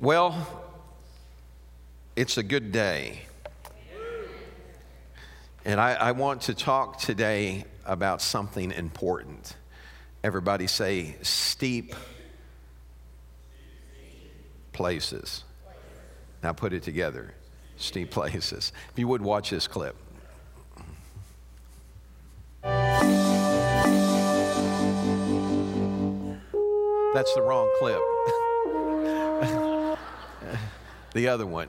Well, it's a good day. And I, I, want to talk today about something important. Everybody say steep places. Now put it together steep places. If you would watch this clip. That's the wrong clip. the other one.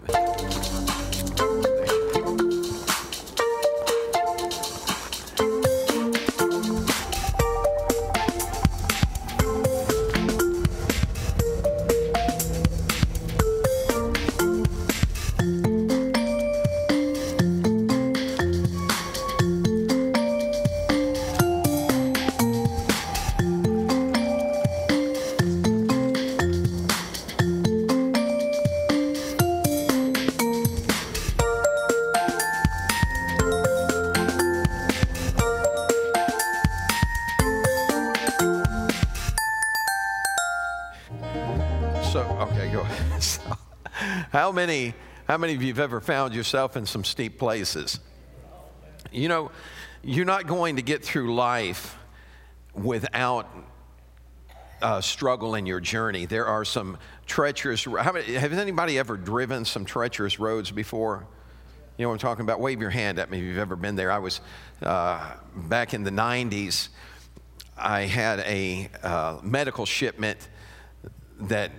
Many, how many of you have ever found yourself in some steep places? You know, you're not going to get through life without uh, struggle in your journey. There are some treacherous. Many, has anybody ever driven some treacherous roads before? You know what I'm talking about? Wave your hand at me if you've ever been there. I was uh, back in the 90s. I had a uh, medical shipment that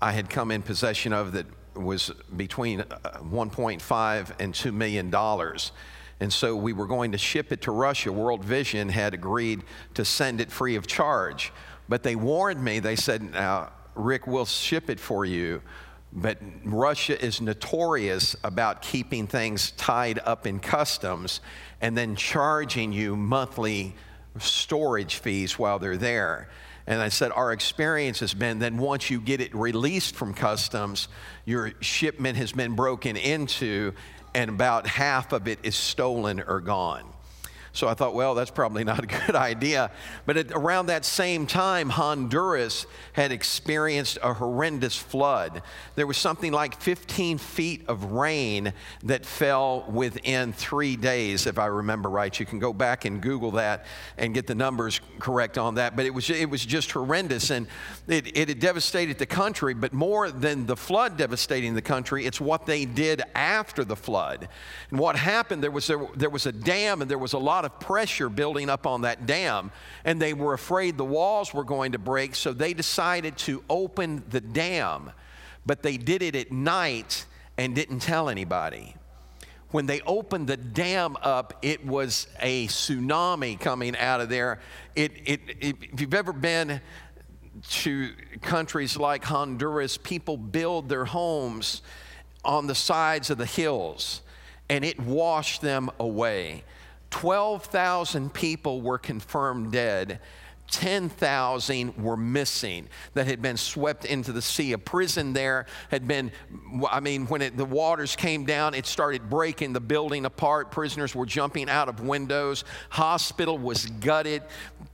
I had come in possession of that was between uh, 1.5 and 2 million dollars. And so we were going to ship it to Russia. World Vision had agreed to send it free of charge. But they warned me, they said, now, Rick, we'll ship it for you. But Russia is notorious about keeping things tied up in customs and then charging you monthly storage fees while they're there. And I said, Our experience has been then once you get it released from customs, your shipment has been broken into, and about half of it is stolen or gone. So I thought, well, that's probably not a good idea. But at, around that same time, Honduras had experienced a horrendous flood. There was something like 15 feet of rain that fell within three days, if I remember right. You can go back and Google that and get the numbers correct on that. But it was, it was just horrendous. And it, it had devastated the country. But more than the flood devastating the country, it's what they did after the flood. And what happened, there was, there, there was a dam and there was a lot lot of pressure building up on that dam, and they were afraid the walls were going to break, so they decided to open the dam. But they did it at night and didn't tell anybody. When they opened the dam up, it was a tsunami coming out of there. It, it, it, if you've ever been to countries like Honduras, people build their homes on the sides of the hills, and it washed them away. 12,000 people were confirmed dead. 10,000 were missing that had been swept into the sea. A prison there had been, I mean, when it, the waters came down, it started breaking the building apart. Prisoners were jumping out of windows. Hospital was gutted.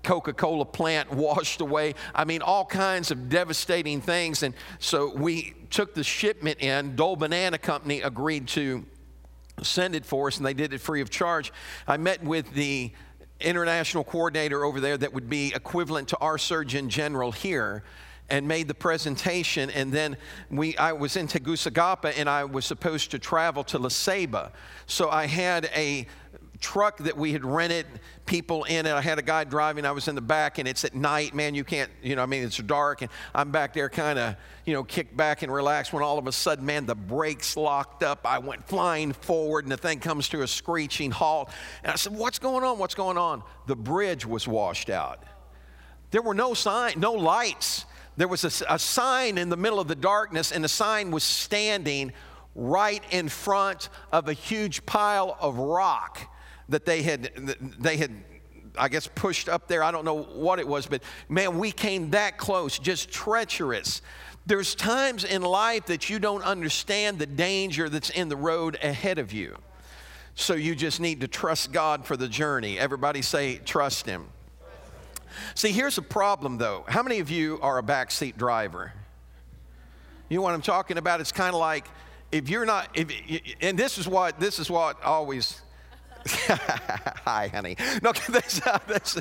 Coca Cola plant washed away. I mean, all kinds of devastating things. And so we took the shipment in. Dole Banana Company agreed to send it for us, and they did it free of charge. I met with the international coordinator over there that would be equivalent to our Surgeon General here and made the presentation and then we I was in Tegucigalpa and I was supposed to travel to La Ceiba. So I had a truck that we had rented people in it. I had a guy driving, I was in the back, and it's at night, man, you can't, you know, I mean, it's dark, and I'm back there kind of, you know, kicked back and relaxed when all of a sudden, man, the brakes locked up. I went flying forward, and the thing comes to a screeching halt. And I said, What's going on? What's going on? The bridge was washed out. There were no signs, no lights. There was a, a sign in the middle of the darkness, and the sign was standing right in front of a huge pile of rock that they had, they had I guess, pushed up there. I don't know what it was, but man, we came that close, just treacherous. There's times in life that you don't understand the danger that's in the road ahead of you. So you just need to trust God for the journey. Everybody say, trust Him. See, here's a problem though. How many of you are a backseat driver? You know what I'm talking about? It's kind of like if you're not, if, and this is what this is what always. Hi, honey. No, this, uh, this,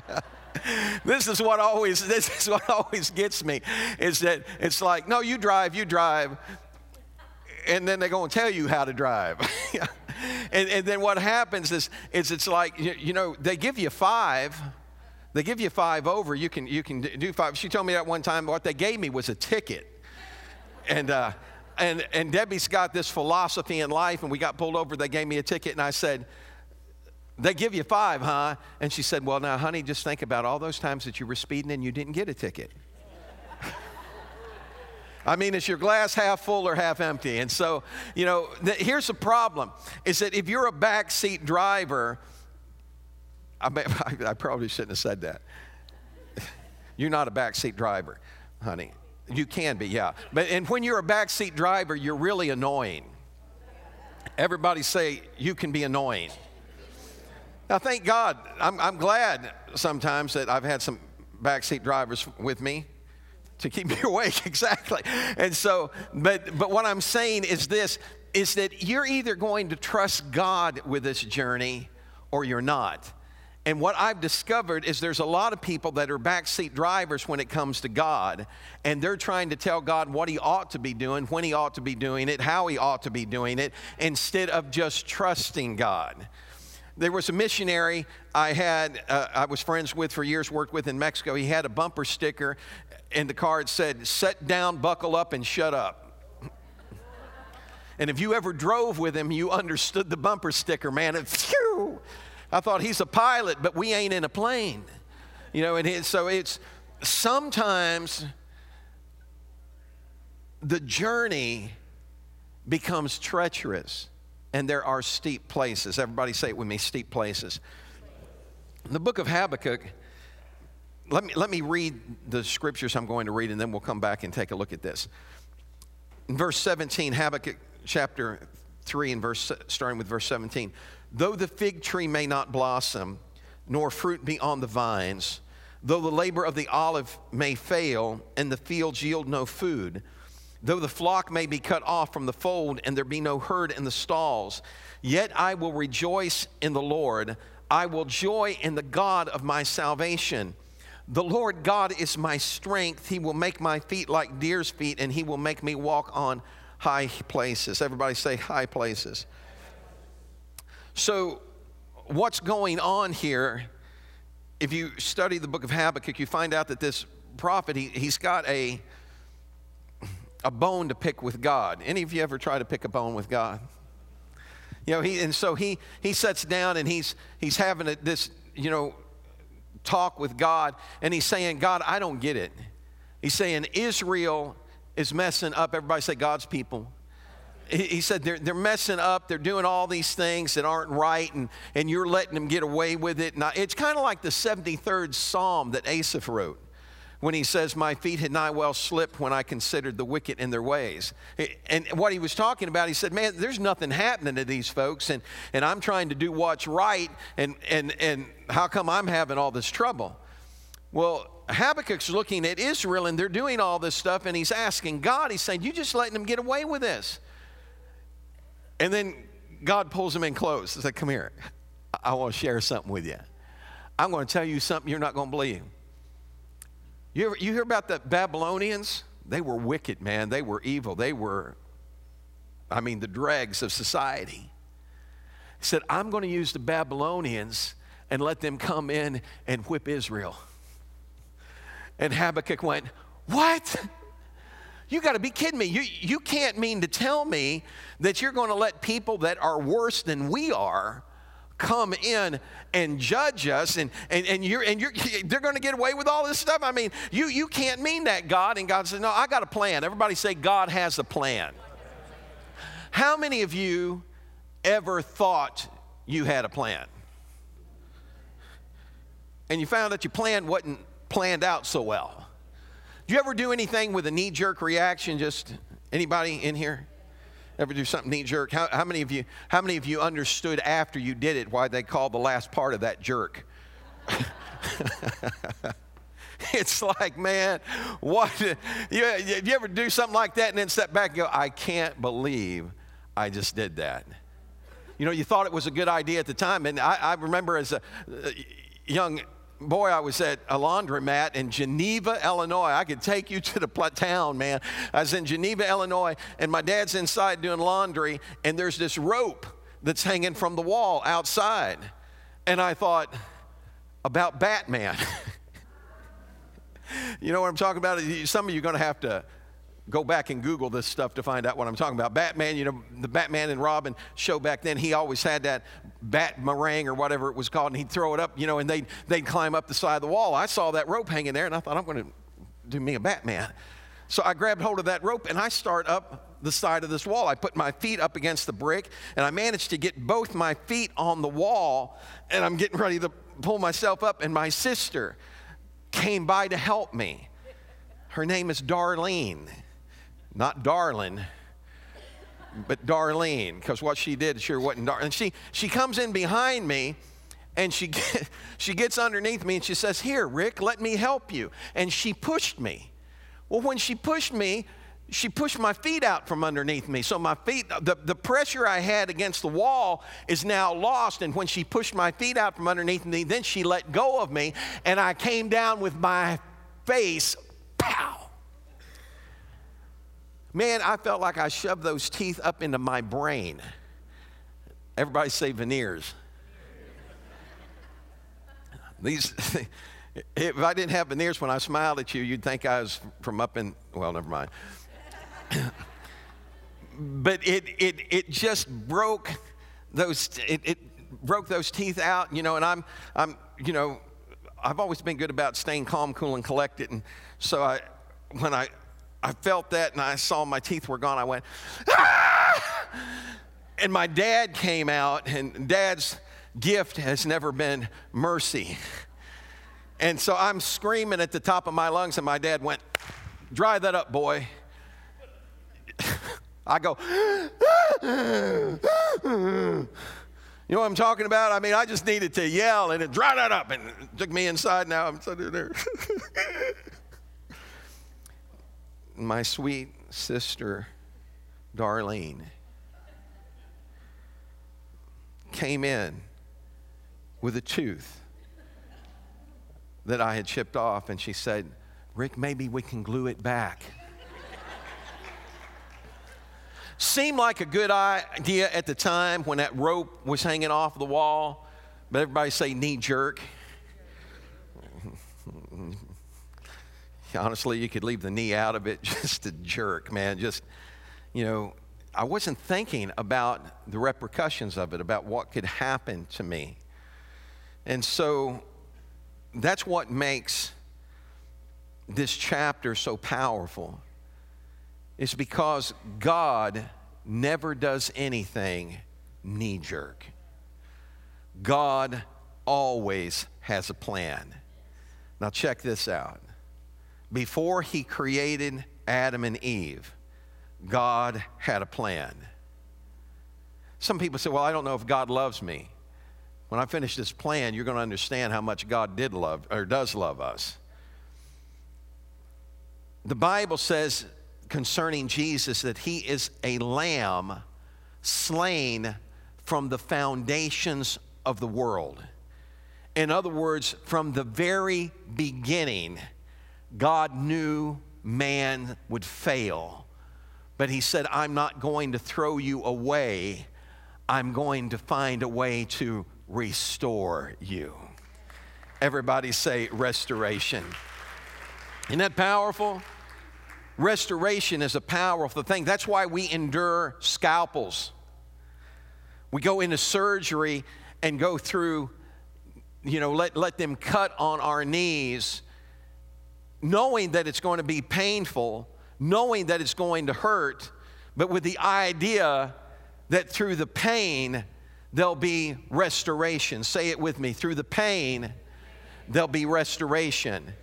this is what always this is what always gets me is that it's like no you drive you drive. And then they're going to tell you how to drive. And, and, then what happens is, is it's like you, you, know they give you five they give you five over you can you can do five. She told me that one time what they gave me was a ticket. And uh, and and debbie's got this philosophy in life and we got pulled over they gave me a ticket and i said they give you five, huh? And she said, Well, now, honey, just think about all those times that you were speeding and you didn't get a ticket. I mean, is your glass half full or half empty? And so, you know, the, here's the problem is that if you're a backseat driver, I, I probably shouldn't have said that. You're not a backseat driver, honey. You can be, yeah. But and when you're a backseat driver, you're really annoying. Everybody say you can be annoying. Now, thank God, I'm, I'm glad sometimes that I've had some backseat drivers with me to keep me awake, exactly. And so, but, but what I'm saying is this is that you're either going to trust God with this journey or you're not. And what I've discovered is there's a lot of people that are backseat drivers when it comes to God, and they're trying to tell God what He ought to be doing, when He ought to be doing it, how He ought to be doing it, instead of just trusting God. There was a missionary I had, uh, I was friends with for years, worked with in Mexico. He had a bumper sticker, in the card said, Set down, buckle up, and shut up. and if you ever drove with him, you understood the bumper sticker, man. And phew, I thought he's a pilot, but we ain't in a plane. You know, and it, so it's sometimes the journey becomes treacherous and there are steep places. Everybody say it with me steep places. In the book of Habakkuk, let me, let me read the scriptures I'm going to read, and then we'll come back and take a look at this. In verse 17, Habakkuk chapter 3, and verse, starting with verse 17. Though the fig tree may not blossom, nor fruit be on the vines, though the labor of the olive may fail, and the fields yield no food, Though the flock may be cut off from the fold and there be no herd in the stalls, yet I will rejoice in the Lord. I will joy in the God of my salvation. The Lord God is my strength. He will make my feet like deer's feet, and He will make me walk on high places. Everybody say high places. So, what's going on here? If you study the book of Habakkuk, you find out that this prophet, he, he's got a a bone to pick with God. Any of you ever try to pick a bone with God? You know, he, and so he, he sits down and he's, he's having a, this, you know, talk with God, and he's saying, God, I don't get it. He's saying, Israel is messing up. Everybody say, God's people. He, said, they're, they're messing up. They're doing all these things that aren't right, and, and you're letting them get away with it. Now, it's kind of like the 73rd Psalm that Asaph wrote when he says, My feet had nigh well slipped when I considered the wicked in their ways. And what he was talking about, he said, Man, there's nothing happening to these folks, and, and I'm trying to do what's right, and, and, and how come I'm having all this trouble? Well, Habakkuk's looking at Israel, and they're doing all this stuff, and he's asking God, he's saying, You just letting them get away with this. And then God pulls him in close. He's like, Come here. I want to share something with you. I'm going to tell you something you're not going to believe. You, ever, you hear about the Babylonians? They were wicked, man. They were evil. They were, I mean, the dregs of society. He said, I'm going to use the Babylonians and let them come in and whip Israel. And Habakkuk went, What? You got to be kidding me. You, you can't mean to tell me that you're going to let people that are worse than we are come in and judge us and, and, and, you're, and you're, they're going to get away with all this stuff. I mean, you, you can't mean that, God. And God says, No, I got a plan. Everybody say, God has a plan. How many of you ever thought you had a plan? And you found that your plan wasn't planned out so well. Do you ever do anything with a knee jerk reaction? Just anybody in here? Ever do something knee jerk? How, how, many of you, how many of you understood after you did it why they called the last part of that jerk? It's like, man, what? You, you ever do something like that and then step back and go, I can't believe I just did that? You know, you thought it was a good idea at the time. And I, I remember as a uh, young boy, I was at a laundromat in Geneva, Illinois. I could take you to the town, man. I was in Geneva, Illinois, and my dad's inside doing laundry, and there's this rope that's hanging from the wall outside. And I thought about Batman. you know what I'm talking about? Some of you are going to have to go back and Google this stuff to find out what I'm talking about. Batman, you know, the Batman and Robin show back then, he always had that bat meringue or whatever it was called, and he'd throw it up, you know, and they'd, they'd climb up the side of the wall. I saw that rope hanging there, and I thought, I'm going to do me a Batman. So I grabbed hold of that rope and I start up the side of this wall. I put my feet up against the brick and I managed to get both my feet on the wall and I'm getting ready to pull myself up and my sister came by to help me. Her name is Darlene not darling, but Darlene, because what she did sure wasn't darling. And she, she comes in behind me and she, get, she gets underneath me and she says, Here, Rick, let me help you. And she pushed me. Well, when she pushed me, she pushed my feet out from underneath me. So my feet, the, the pressure I had against the wall is now lost. And when she pushed my feet out from underneath me, then she let go of me and I came down with my face, pow, Man, I felt like I shoved those teeth up into my brain. Everybody say veneers. These, if I didn't have veneers when I smiled at you, you'd think I was from up in, well, never mind. but it, it, it just broke those, it, it broke those teeth out, you know, and I'm, I'm, you know, I've always been good about staying calm, cool, and collected. And so I, when I, I felt that and I saw my teeth were gone. I went, ah! And my dad came out, and dad's gift has never been mercy. And so I'm screaming at the top of my lungs, and my dad went, Dry that up, boy. I go, you know what I'm talking about? I mean, I just needed to yell and it dry that up, and it took me inside. Now I'm sitting there. my sweet sister, Darlene, came in with a tooth that I had chipped off, and she said, Rick, maybe we can glue it back. Seemed like a good idea at the time when that rope was hanging off the wall, but everybody say knee jerk. honestly, you could leave the knee out of it, just a jerk, man. Just, you know, I wasn't thinking about the repercussions of it, about what could happen to me. And so that's what makes this chapter so powerful. It's because God never does anything knee jerk. God always has a plan. Now, check this out before he created Adam and Eve, God had a plan. Some people say, Well, I don't know if God loves me. When I finish this plan, you're going to understand how much God did love or does love us. The Bible says concerning Jesus that he is a lamb slain from the foundations of the world. In other words, from the very beginning, God knew man would fail, but He said, I'm not going to throw you away. I'm going to find a way to restore you. Everybody say restoration. Isn't that powerful? Restoration is a powerful thing. That's why we endure scalpels. We go into surgery and go through, you know, let, let them cut on our knees knowing that it's going to be painful, knowing that it's going to hurt, but with the idea that through the pain, there'll be restoration. Say it with me through the pain, there'll be restoration.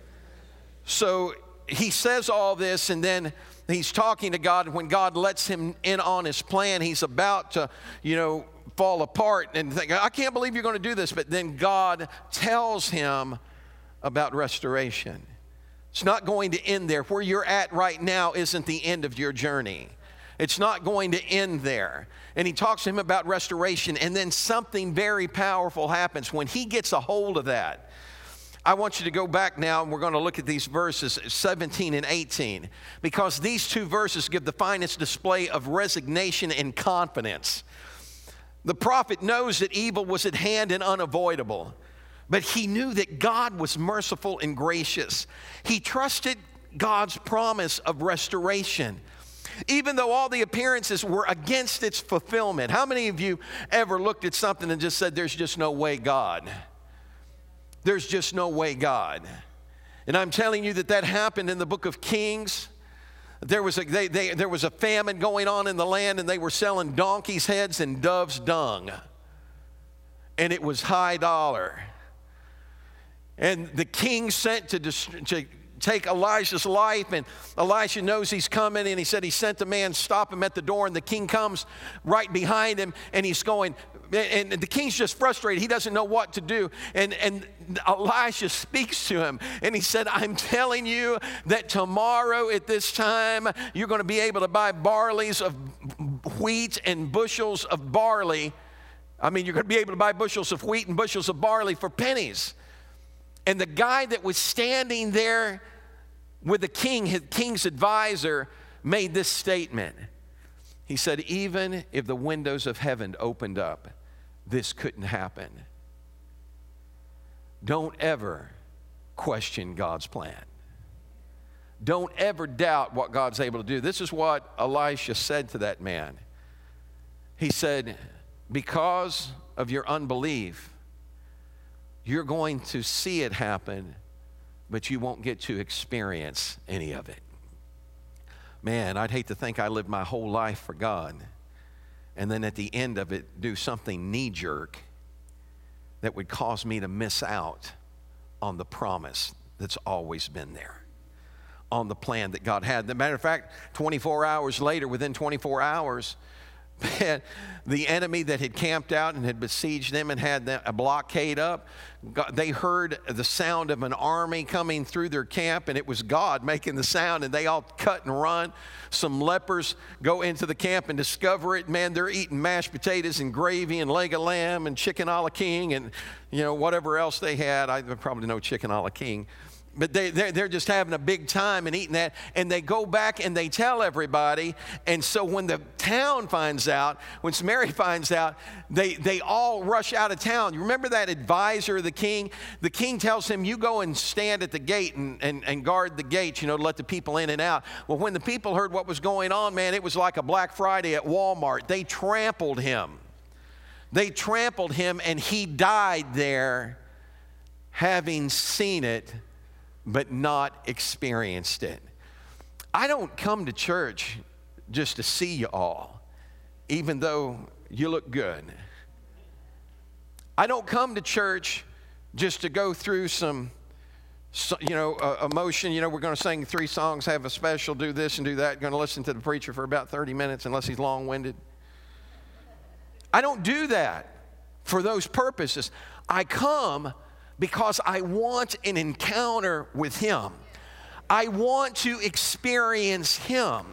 So he says all this, and then he's talking to God. And when God lets him in on his plan, he's about to, you know, fall apart and think, I can't believe you're going to do this. But then God tells him about restoration. It's not going to end there. Where you're at right now isn't the end of your journey. It's not going to end there. And he talks to him about restoration, and then something very powerful happens when he gets a hold of that. I want you to go back now, and we're going to look at these verses 17 and 18, because these two verses give the finest display of resignation and confidence. The prophet knows that evil was at hand and unavoidable. But he knew that God was merciful and gracious. He trusted God's promise of restoration. Even though all the appearances were against its fulfillment. How many of you ever looked at something and just said, There's just no way, God? There's just no way, God. And I'm telling you that that happened in the book of Kings. There was, a, they, they, there was a famine going on in the land, and they were selling donkeys' heads and dove's dung. And it was high dollar. And the king sent to, to take Elijah's life, and Elisha knows he's coming, and he said he sent a man stop him at the door, and the king comes right behind him, and he's going, and the king's just frustrated. He doesn't know what to do. And, and Elisha speaks to him, and he said, I'm telling you that tomorrow at this time, you're going to be able to buy barleys of wheat and bushels of barley. I mean, you're going to be able to buy bushels of wheat and bushels of barley for pennies. And the guy that was standing there with the king, his king's advisor, made this statement. He said, Even if the windows of heaven opened up, this couldn't happen. Don't ever question God's plan. Don't ever doubt what God's able to do. This is what Elisha said to that man. He said, Because of your unbelief, you're going to see it happen, but you won't get to experience any of it. Man, I'd hate to think I lived my whole life for God and then at the end of it do something knee jerk that would cause me to miss out on the promise that's always been there, on the plan that God had. As a matter of fact, 24 hours later, within 24 hours, The enemy that had camped out and had besieged them and had a blockade up, they heard the sound of an army coming through their camp, and it was God making the sound, and they all cut and run. Some lepers go into the camp and discover it. Man, they're eating mashed potatoes and gravy and leg of lamb and chicken a la king and you know whatever else they had. I probably know chicken a la king but they, they're, they're just having a big time and eating that. And they go back and they tell everybody. And so when the town finds out, when Samaria finds out, they, they all rush out of town. You remember that advisor of the king? The king tells him, You go and stand at the gate and, and, and guard the gates, you know, to let the people in and out. Well, when the people heard what was going on, man, it was like a Black Friday at Walmart. They trampled him. They trampled him, and he died there having seen it but not experienced it. I don't come to church just to see you all, even though you look good. I don't come to church just to go through some, you know, uh, emotion. You know, we're going to sing three songs, have a special, do this and do that. Going to listen to the preacher for about 30 minutes unless he's long winded. I don't do that for those purposes. I come because I want an encounter with Him. I want to experience Him.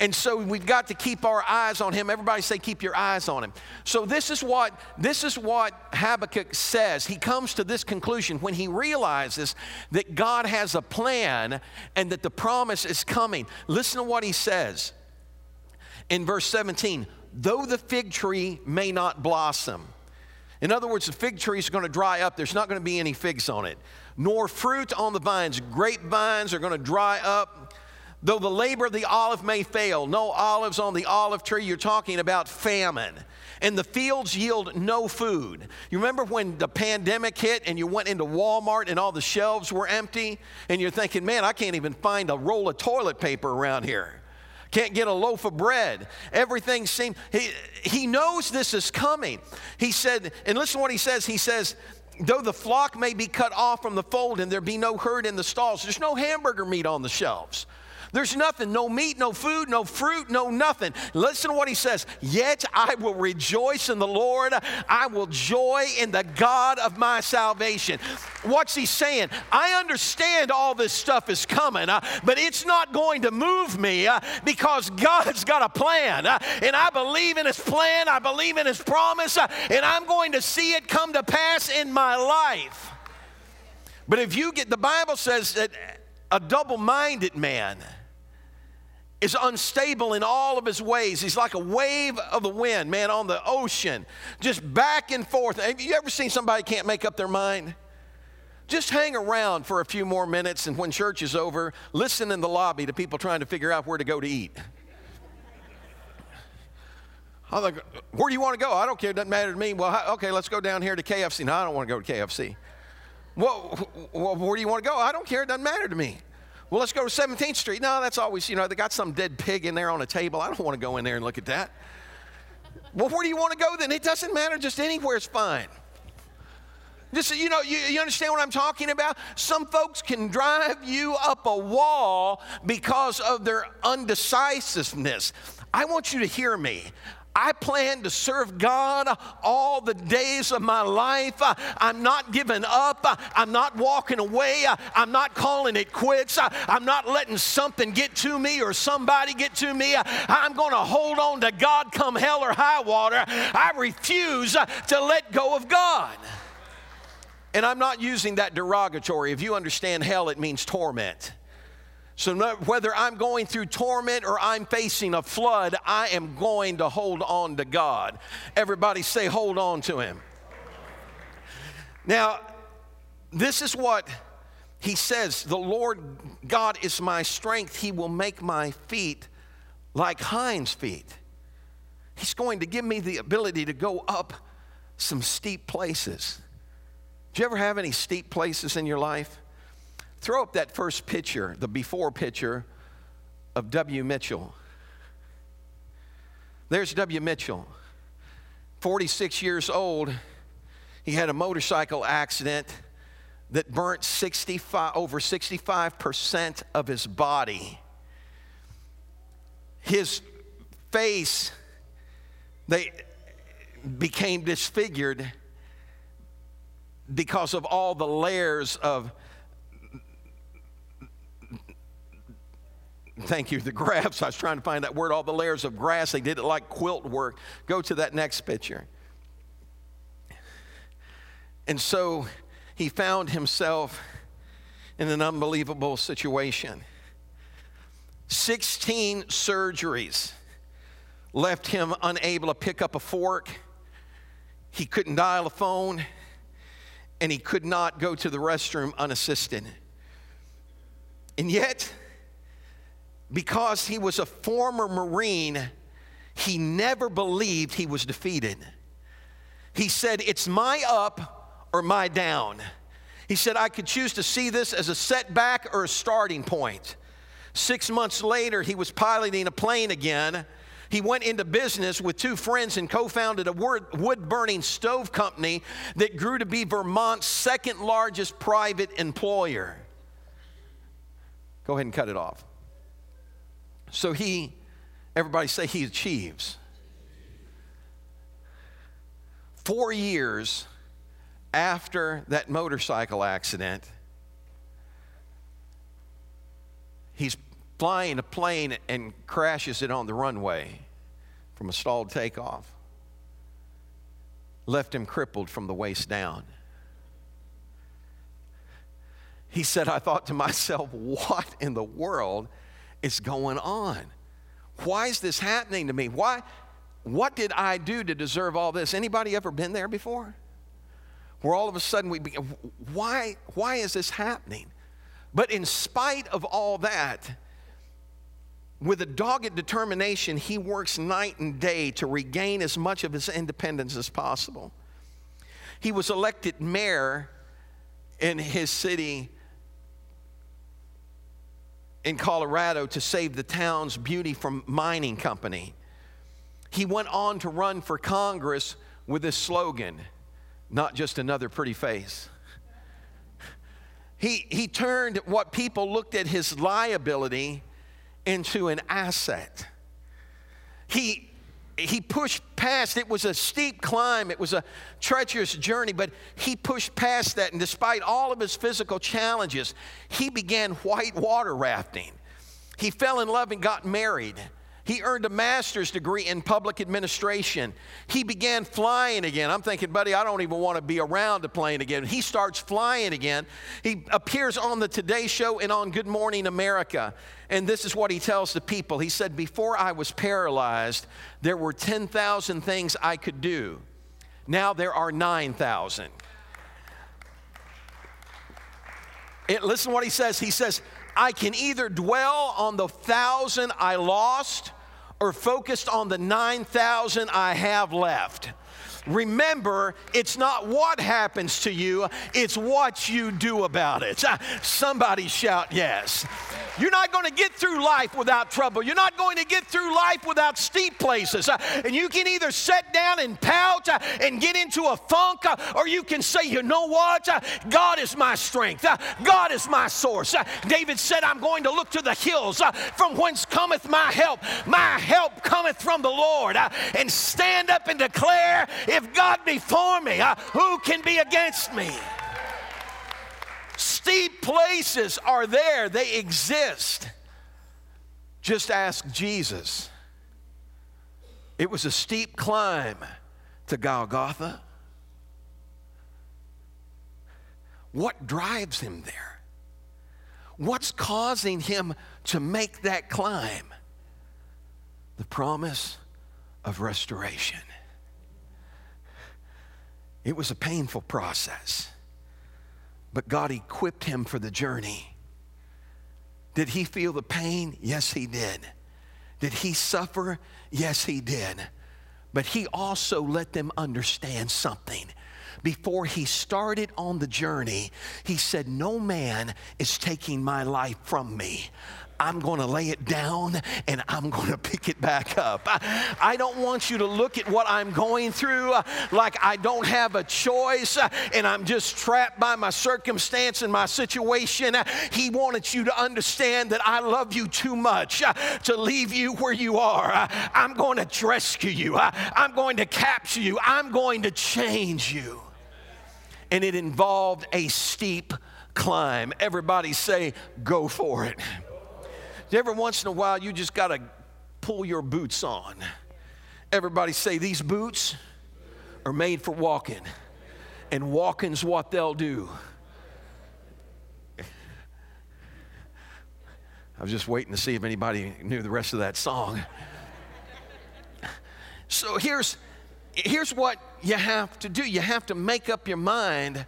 And so we've got to keep our eyes on him. Everybody say, keep your eyes on him. So this is what this is what Habakkuk says. He comes to this conclusion when he realizes that God has a plan and that the promise is coming. Listen to what he says in verse 17. Though the fig tree may not blossom, in other words, the fig tree is going to dry up. There's not going to be any figs on it, nor fruit on the vines. Grapevines are going to dry up. Though the labor of the olive may fail, no olives on the olive tree, you're talking about famine. And the fields yield no food. You remember when the pandemic hit and you went into Walmart and all the shelves were empty? And you're thinking, man, I can't even find a roll of toilet paper around here can't get a loaf of bread. Everything seems, he, he knows this is coming. He said, and listen to what he says. He says, though the flock may be cut off from the fold and there be no herd in the stalls, there's no hamburger meat on the shelves. There's nothing, no meat, no food, no fruit, no nothing. Listen to what he says. Yet I will rejoice in the Lord. I will joy in the God of my salvation. What's he saying? I understand all this stuff is coming, uh, but it's not going to move me uh, because God's got a plan. Uh, and I believe in his plan, I believe in his promise, uh, and I'm going to see it come to pass in my life. But if you get, the Bible says that a double minded man, is unstable in all of his ways. He's like a wave of the wind, man, on the ocean, just back and forth. Have you ever seen somebody can't make up their mind? Just hang around for a few more minutes, and when church is over, listen in the lobby to people trying to figure out where to go to eat. I'm like, where do you want to go? I don't care. It doesn't matter to me. Well, okay, let's go down here to KFC. No, I don't want to go to KFC. Well, where do you want to go? I don't care. It doesn't matter to me. Well, let's go to 17th Street. No, that's always, you know, they got some dead pig in there on a table. I don't want to go in there and look at that. Well, where do you want to go then? It doesn't matter. Just anywhere is fine. Just, you know, you, you, understand what I'm talking about? Some folks can drive you up a wall because of their undecisiveness. I want you to hear me. I plan to serve God all the days of my life. I'm not giving up. I'm not walking away. I'm not calling it quits. I'm not letting something get to me or somebody get to me. I'm going to hold on to God come hell or high water. I refuse to let go of God. And I'm not using that derogatory. If you understand hell, it means torment. So, whether I'm going through torment or I'm facing a flood, I am going to hold on to God. Everybody say, hold on to Him. Now, this is what He says The Lord God is my strength. He will make my feet like hinds' feet. He's going to give me the ability to go up some steep places. Do you ever have any steep places in your life? Throw up that first picture, the before picture of W. Mitchell. There's W. Mitchell, 46 years old. He had a motorcycle accident that burnt 65, over 65% of his body. His face, they became disfigured because of all the layers of Thank you. The grafts, I was trying to find that word, all the layers of grass. They did it like quilt work. Go to that next picture. And so he found himself in an unbelievable situation. 16 surgeries left him unable to pick up a fork. He couldn't dial a phone, and he could not go to the restroom unassisted. And yet, because he was a former Marine, he never believed he was defeated. He said, It's my up or my down. He said, I could choose to see this as a setback or a starting point. Six months later, he was piloting a plane again. He went into business with two friends and co founded a wood burning stove company that grew to be Vermont's second largest private employer. Go ahead and cut it off. So he, everybody say he achieves. Four years after that motorcycle accident, he's flying a plane and crashes it on the runway from a stalled takeoff. Left him crippled from the waist down. He said, I thought to myself, what in the world is going on? Why is this happening to me? Why? What did I do to deserve all this? Anybody ever been there before? Where all of a sudden we begin, why, why is this happening? But in spite of all that, with a dogged determination, he works night and day to regain as much of his independence as possible. He was elected mayor in his city in Colorado to save the town's beauty from mining company. He went on to run for Congress with this slogan, not just another pretty face. He, he turned what people looked at his liability into an asset. He, he pushed past, it was a steep climb, it was a treacherous journey, but he pushed past that. And despite all of his physical challenges, he began white water rafting. He fell in love and got married. He earned a master's degree in public administration. He began flying again. I'm thinking, buddy, I don't even want to be around a plane again. He starts flying again. He appears on the Today Show and on Good Morning America. And this is what he tells the people. He said, Before I was paralyzed, there were 10,000 things I could do. Now there are 9,000. Listen to what he says. He says, I can either dwell on the thousand I lost or focused on the 9,000 I have left. Remember, it's not what happens to you, it's what you do about it. Somebody shout yes. You're not going to get through life without trouble. You're not going to get through life without steep places. And you can either sit down and pout uh, and get into a funk, uh, or you can say, you know what? Uh, God is my strength. God is my source. David said, I'm going to look to the hills from whence cometh my help. My help cometh from the Lord. And stand up and declare, if God be for me, uh, who can be against me? Steep places are there, they exist. Just ask Jesus. It was a steep climb to Golgotha. What drives him there? What's causing him to make that climb? The promise of restoration. It was a painful process, but God equipped him for the journey. Did he feel the pain? Yes, he did. Did he suffer? Yes, he did. But he also let them understand something. Before he started on the journey, he said, No man is taking my life from me. I'm going to lay it down and I'm going to pick it back up. I, don't want you to look at what I'm going through uh, like I don't have a choice uh, and I'm just trapped by my circumstance and my situation. Uh, he wanted you to understand that I love you too much to leave you where you are. I'm going to rescue you, I'm going to capture you, I'm going to change you. And it involved a steep climb. Everybody say, go for it. Every once in a while, you just got to pull your boots on. Everybody say, These boots are made for walking, and walking's what they'll do. I was just waiting to see if anybody knew the rest of that song. So here's, here's what you have to do you have to make up your mind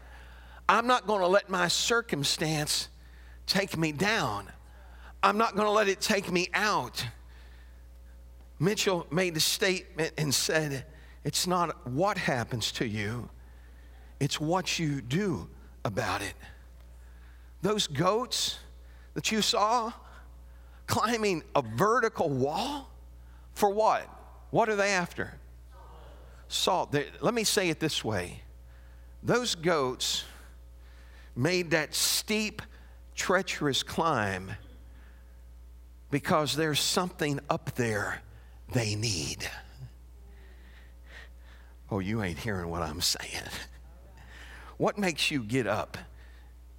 I'm not going to let my circumstance take me down. I'm not going to let it take me out. Mitchell made a statement and said, It's not what happens to you, it's what you do about it. Those goats that you saw climbing a vertical wall, for what? What are they after? Salt. They, let me say it this way those goats made that steep, treacherous climb because there's something up there they need. Oh, you ain't hearing what I'm saying. What makes you get up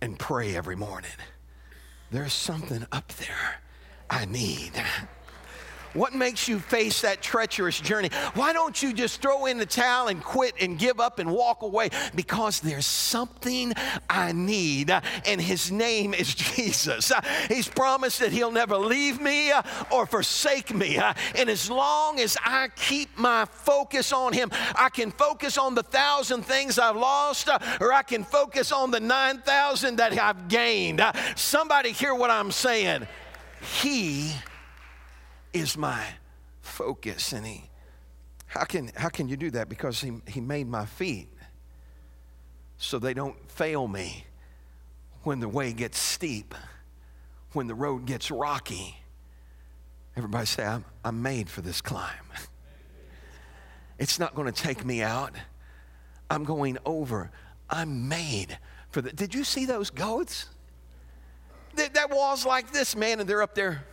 and pray every morning? There's something up there I need. What makes you face that treacherous journey? Why don't you just throw in the towel and quit and give up and walk away? Because there's something I need, uh, and His name is Jesus. Uh, he's promised that He'll never leave me uh, or forsake me. And as long as I keep my focus on Him, I can focus on the thousand things I've lost, or I can focus on the 9,000 that I've gained. Somebody hear what I'm saying. He is my focus. And he, how can, how can you do that? Because he, he made my feet so they don't fail me when the way gets steep, when the road gets rocky. Everybody say, I'm, I'm made for this climb. It's not going to take me out. I'm going over. I'm made for the. Did you see those goats? That, that wall's like this, man, and they're up there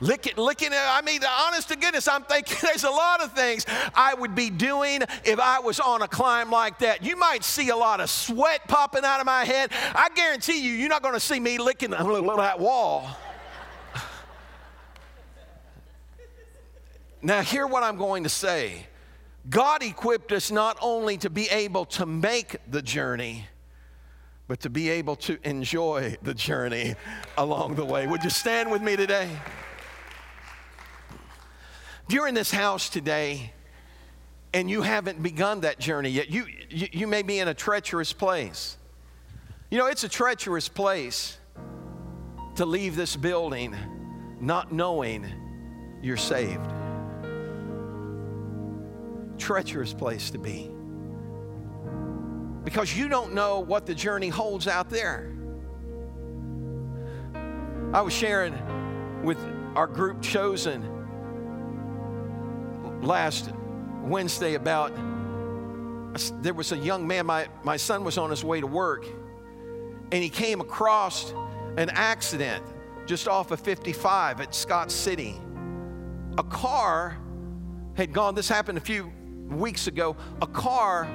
Looking at, I mean, honest to goodness, I'm thinking there's a lot of things I would be doing if I was on a climb like that. You might see a lot of sweat popping out of my head. I guarantee you, you're not going to see me licking that wall. Now, hear what I'm going to say. God equipped us not only to be able to make the journey, but to be able to enjoy the journey along the way. Would you stand with me today? If you're in this house today and you haven't begun that journey yet, you, you, you may be in a treacherous place. You know, it's a treacherous place to leave this building not knowing you're saved. Treacherous place to be. Because you don't know what the journey holds out there. I was sharing with our group chosen last Wednesday about there was a young man, my, my son was on his way to work, and he came across an accident just off of 55 at Scott City. A car had gone, this happened a few weeks ago, a car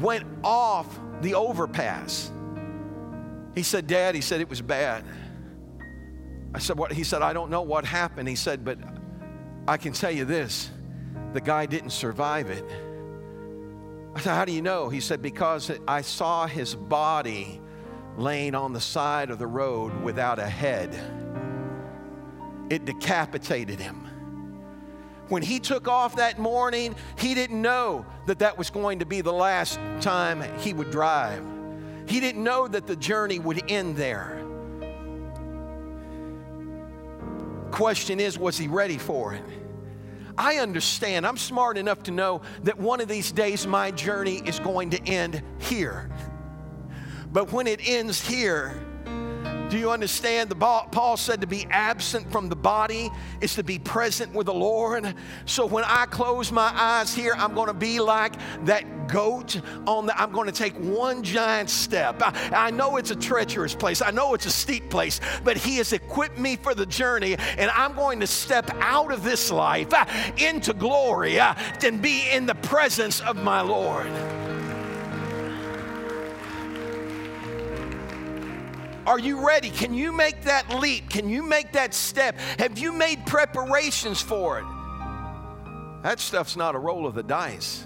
went off the overpass. He said, Dad, he said it was bad. I said, What? He said, I don't know what happened. He said, But I can tell you this the guy didn't survive it. I said, How do you know? He said, Because I saw his body laying on the side of the road without a head. It decapitated him. When he took off that morning, he didn't know that that was going to be the last time he would drive. He didn't know that the journey would end there. Question is, was he ready for it? I understand. I'm smart enough to know that one of these days my journey is going to end here. But when it ends here, do you understand? The Paul said to be absent from the body is to be present with the Lord. So when I close my eyes here, I'm going to be like that goat on the. I'm going to take one giant step. I, I know it's a treacherous place. I know it's a steep place, but He has equipped me for the journey, and I'm going to step out of this life uh, into glory uh, and be in the presence of my Lord. Are you ready? Can you make that leap? Can you make that step? Have you made preparations for it? That stuff's not a roll of the dice.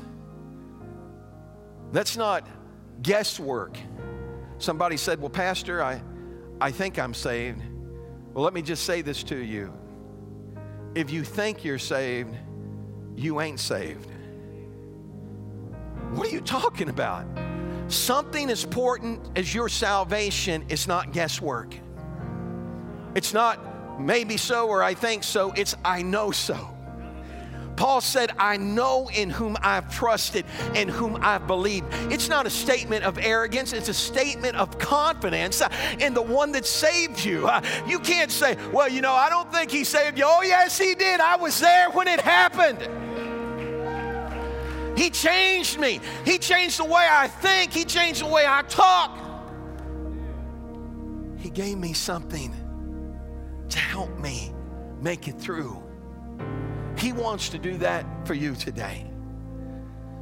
That's not guesswork. Somebody said, Well, Pastor, I, I think I'm saved. Well, let me just say this to you. If you think you're saved, you ain't saved. What are you talking about? Something as important as your salvation is not guesswork. It's not maybe so or I think so, it's I know so. Paul said, I know in whom I've trusted and whom I've believed. It's not a statement of arrogance, it's a statement of confidence in the one that saved you. You can't say, Well, you know, I don't think he saved you. Oh, yes, he did. I was there when it happened. He changed me. He changed the way I think. He changed the way I talk. He gave me something to help me make it through. He wants to do that for you today.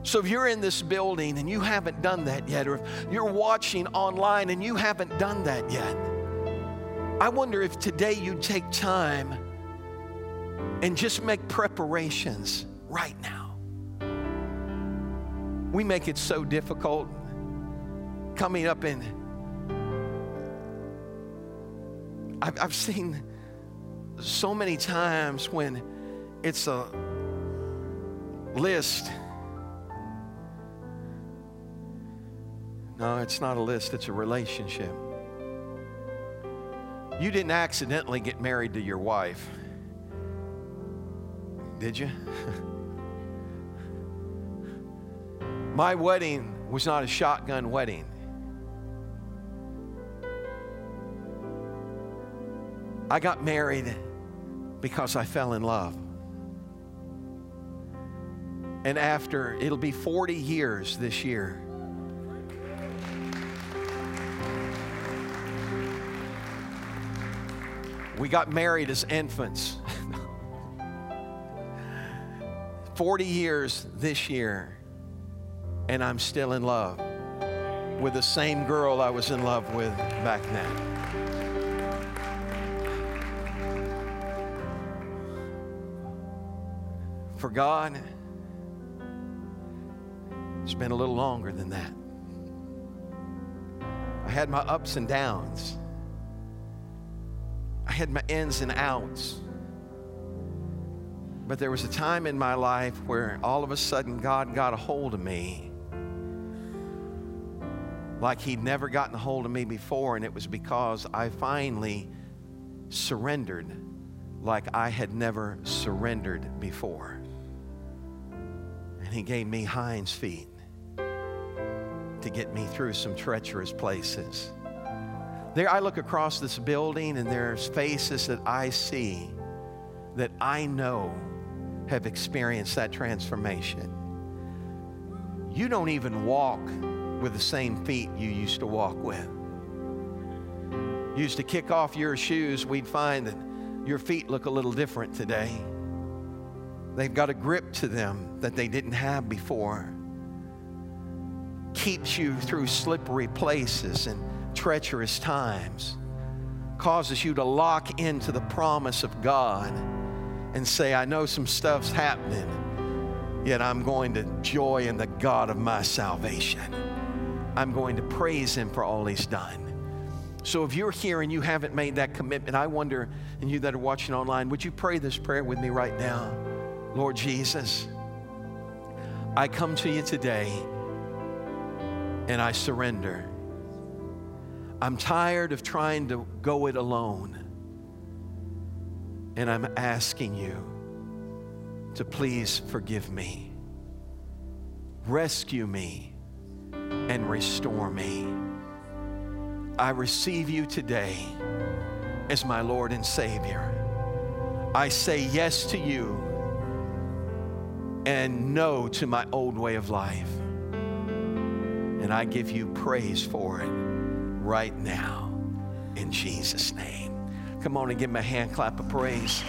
So if you're in this building and you haven't done that yet, or if you're watching online and you haven't done that yet, I wonder if today you'd take time and just make preparations right now. We make it so difficult coming up in. I've, I've seen so many times when it's a list. No, it's not a list, it's a relationship. You didn't accidentally get married to your wife, did you? My wedding was not a shotgun wedding. I got married because I fell in love. And after, it'll be 40 years this year. We got married as infants. 40 years this year and I'm still in love with the same girl I was in love with back then. For God, it's been a little longer than that. I had my ups and downs. I had my ins and outs. But there was a time in my life where all of a sudden God got a hold of me like He'd never gotten a hold of me before, and it was because I finally surrendered like I had never surrendered before. And He gave me hinds feet to get me through some treacherous places. There, I look across this building, and there's faces that I see that I know have experienced that transformation. You don't even walk with the same feet you used to walk with. You used to kick off your shoes, we'd find that your feet look a little different today. They've got a grip to them that they didn't have before. Keeps you through slippery places and treacherous times. Causes you to lock into the promise of God and say, I know some stuff's happening, yet I'm going to joy in the God of my salvation. I'm going to praise Him for all He's done. So if you're here and you haven't made that commitment, I wonder, and you that are watching online, would you pray this prayer with me right now? Lord Jesus, I come to you today and I surrender. I'm tired of trying to go it alone. And I'm asking you to please forgive me, rescue me, and restore me. I receive you today as my Lord and Savior. I say yes to you and no to my old way of life. And I give you praise for it right now in Jesus' name. Come on and give him a hand clap of praise.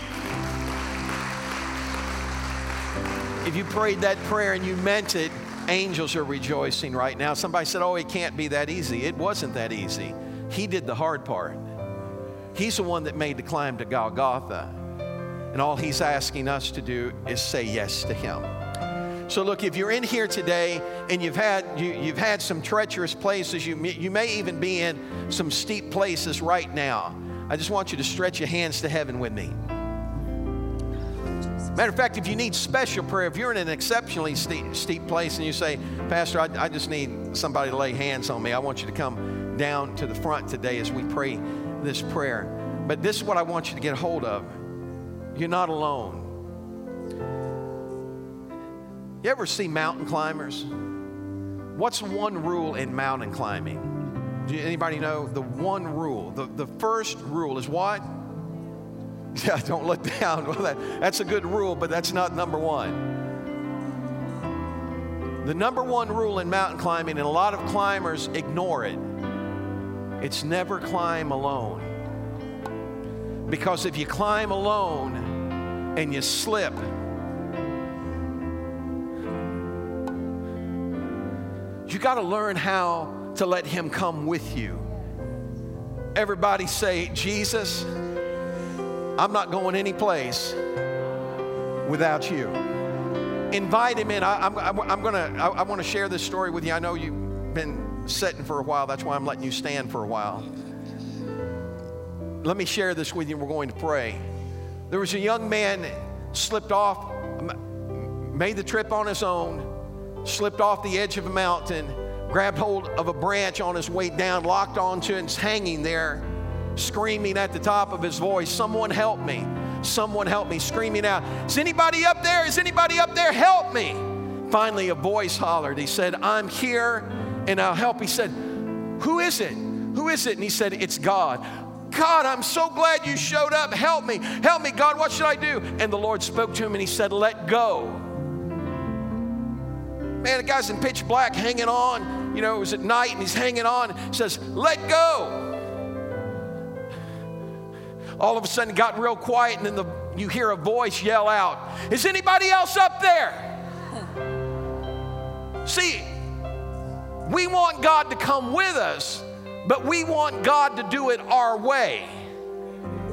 If you prayed that prayer and you meant it, angels are rejoicing right now. Somebody said, Oh, it can't be that easy. It wasn't that easy. He did the hard part. He's the one that made the climb to Golgotha. And all he's asking us to do is say yes to him. So look, if you're in here today and you've had you, have had some treacherous places, you you may even be in some steep places right now. I just want you to stretch your hands to heaven with me. Matter of fact, if you need special prayer, if you're in an exceptionally steep, steep place and you say, Pastor, I, I just need somebody to lay hands on me, I want you to come down to the front today as we pray this prayer. But this is what I want you to get a hold of. You're not alone. You ever see mountain climbers? What's one rule in mountain climbing? Do anybody know the one rule? The, the first rule is what? Yeah, don't look down. Well, that, that's a good rule, but that's not number one. The number one rule in mountain climbing, and a lot of climbers ignore it, it's never climb alone. Because if you climb alone and you slip, you got to learn how to let Him come with you. Everybody say, Jesus, I'm not going any place without you. Invite Him in. I, am I'm, I'm gonna, I, I want to share this story with you. I know you've been sitting for a while, that's why I'm letting you stand for a while. Let me share this with you. We're going to pray. There was a young man slipped off, made the trip on his own, slipped off the edge of a mountain grabbed hold of a branch on his way down, locked onto it, and hanging there, screaming at the top of his voice, Someone help me! Someone help me! Screaming out, Is anybody up there? Is anybody up there? Help me! Finally, a voice hollered. He said, I'm here and I'll help. He said, Who is it? Who is it? And he said, It's God. God, I'm so glad you showed up. Help me. Help me, God. What should I do? And the Lord spoke to him and he said, Let go. Man, the guy's in pitch black hanging on you know, it was at night and he's hanging on, He says, Let go. All of a sudden it got real quiet, and then the, you hear a voice yell out, Is anybody else up there? See, we want God to come with us, but we want God to do it our way.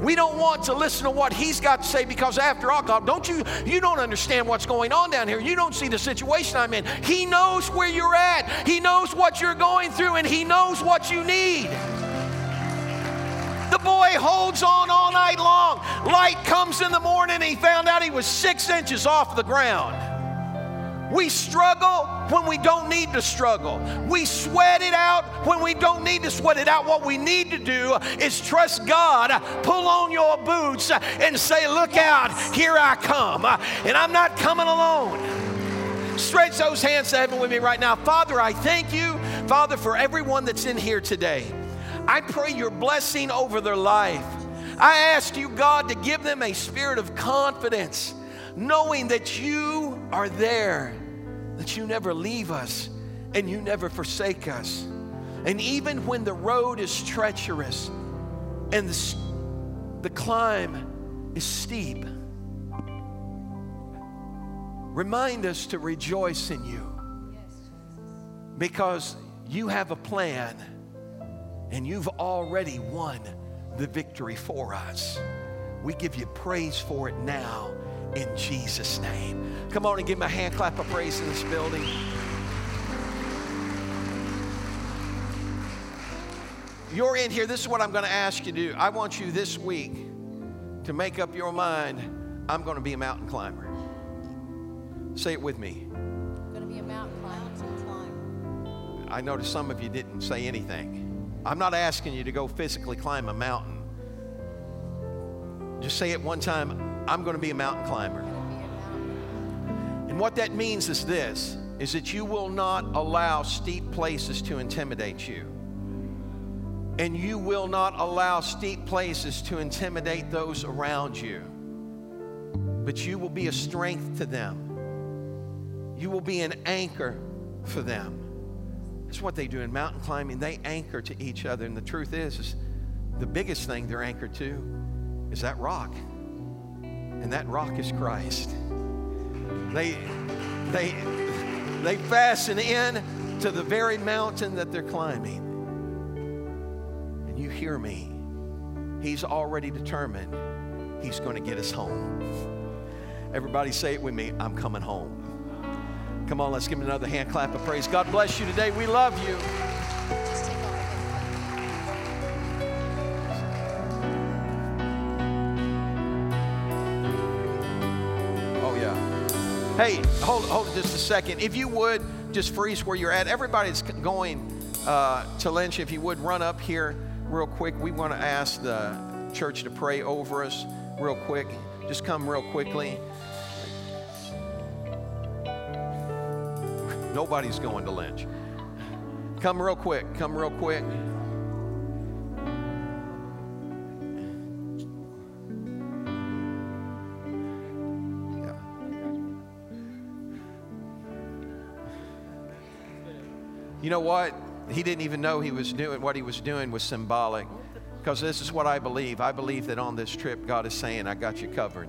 We don't want to listen to what he's got to say because after all, God, don't you you don't understand what's going on down here. You don't see the situation I'm in. He knows where you're at. He knows what you're going through and he knows what you need. Boy holds on all night long. Light comes in the morning he found out he was 6 inches off the ground. We struggle when we don't need to struggle. We sweat it out when we don't need to sweat it out. What we need to do is trust God, pull on your boots, and say, Look out, here I come. And I'm not coming alone. Stretch those hands to heaven with me right now. Father, I thank you, Father, for everyone that's in here today. I pray your blessing over their life. I ask you, God, to give them a spirit of confidence knowing that you are there, that you never leave us and you never forsake us. And even when the road is treacherous and the, the climb is steep, remind us to rejoice in you because you have a plan and you've already won the victory for us. We give you praise for it now in Jesus' name. Come on and give him a hand clap of praise in this building. You're in here. This is what I'm going to ask you to do. I want you this week to make up your mind I'm going to be a mountain climber. Say it with me. I'm going to be a mountain climber. I noticed some of you didn't say anything. I'm not asking you to go physically climb a mountain. Just say it one time I'm going to be a mountain climber. And what that means is this is that you will not allow steep places to intimidate you. And you will not allow steep places to intimidate those around you. But you will be a strength to them. You will be an anchor for them. That's what they do in mountain climbing. They anchor to each other. And the truth is, is the biggest thing they're anchored to is that rock and that rock is Christ. They, they, they fasten in to the very mountain that they're climbing. And you hear me. He's already determined he's going to get us home. Everybody say it with me I'm coming home. Come on, let's give him another hand clap of praise. God bless you today. We love you. Oh, yeah. Hey, hold, hold just a second. If you would, just freeze where you're at. Everybody's going uh, to Lynch. If you would, run up here real quick. We want to ask the church to pray over us real quick. Just come real quickly. Nobody's going to Lynch. Come real quick. Come real quick. You know what? He didn't even know he was doing what he was doing was symbolic. Because this is what I believe. I believe that on this trip, God is saying, I got you covered.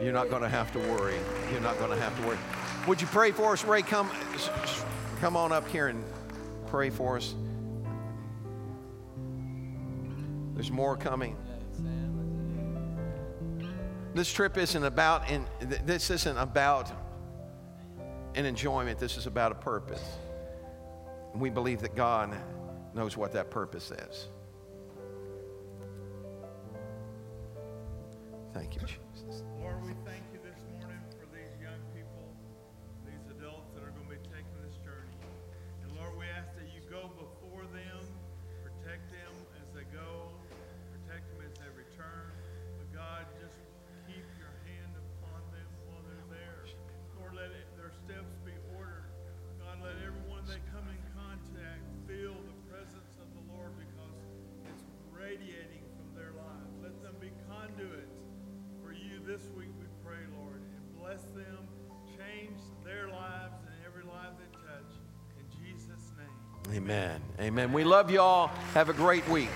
You're not going to have to worry. You're not going to have to worry. Would you pray for us, Ray? Come, come on up here and pray for us. There's more coming. This trip isn't about, in, this isn't about an enjoyment. This is about a purpose. And we believe that God knows what that purpose is. Thank you, Amen. We love you all. Have a great week.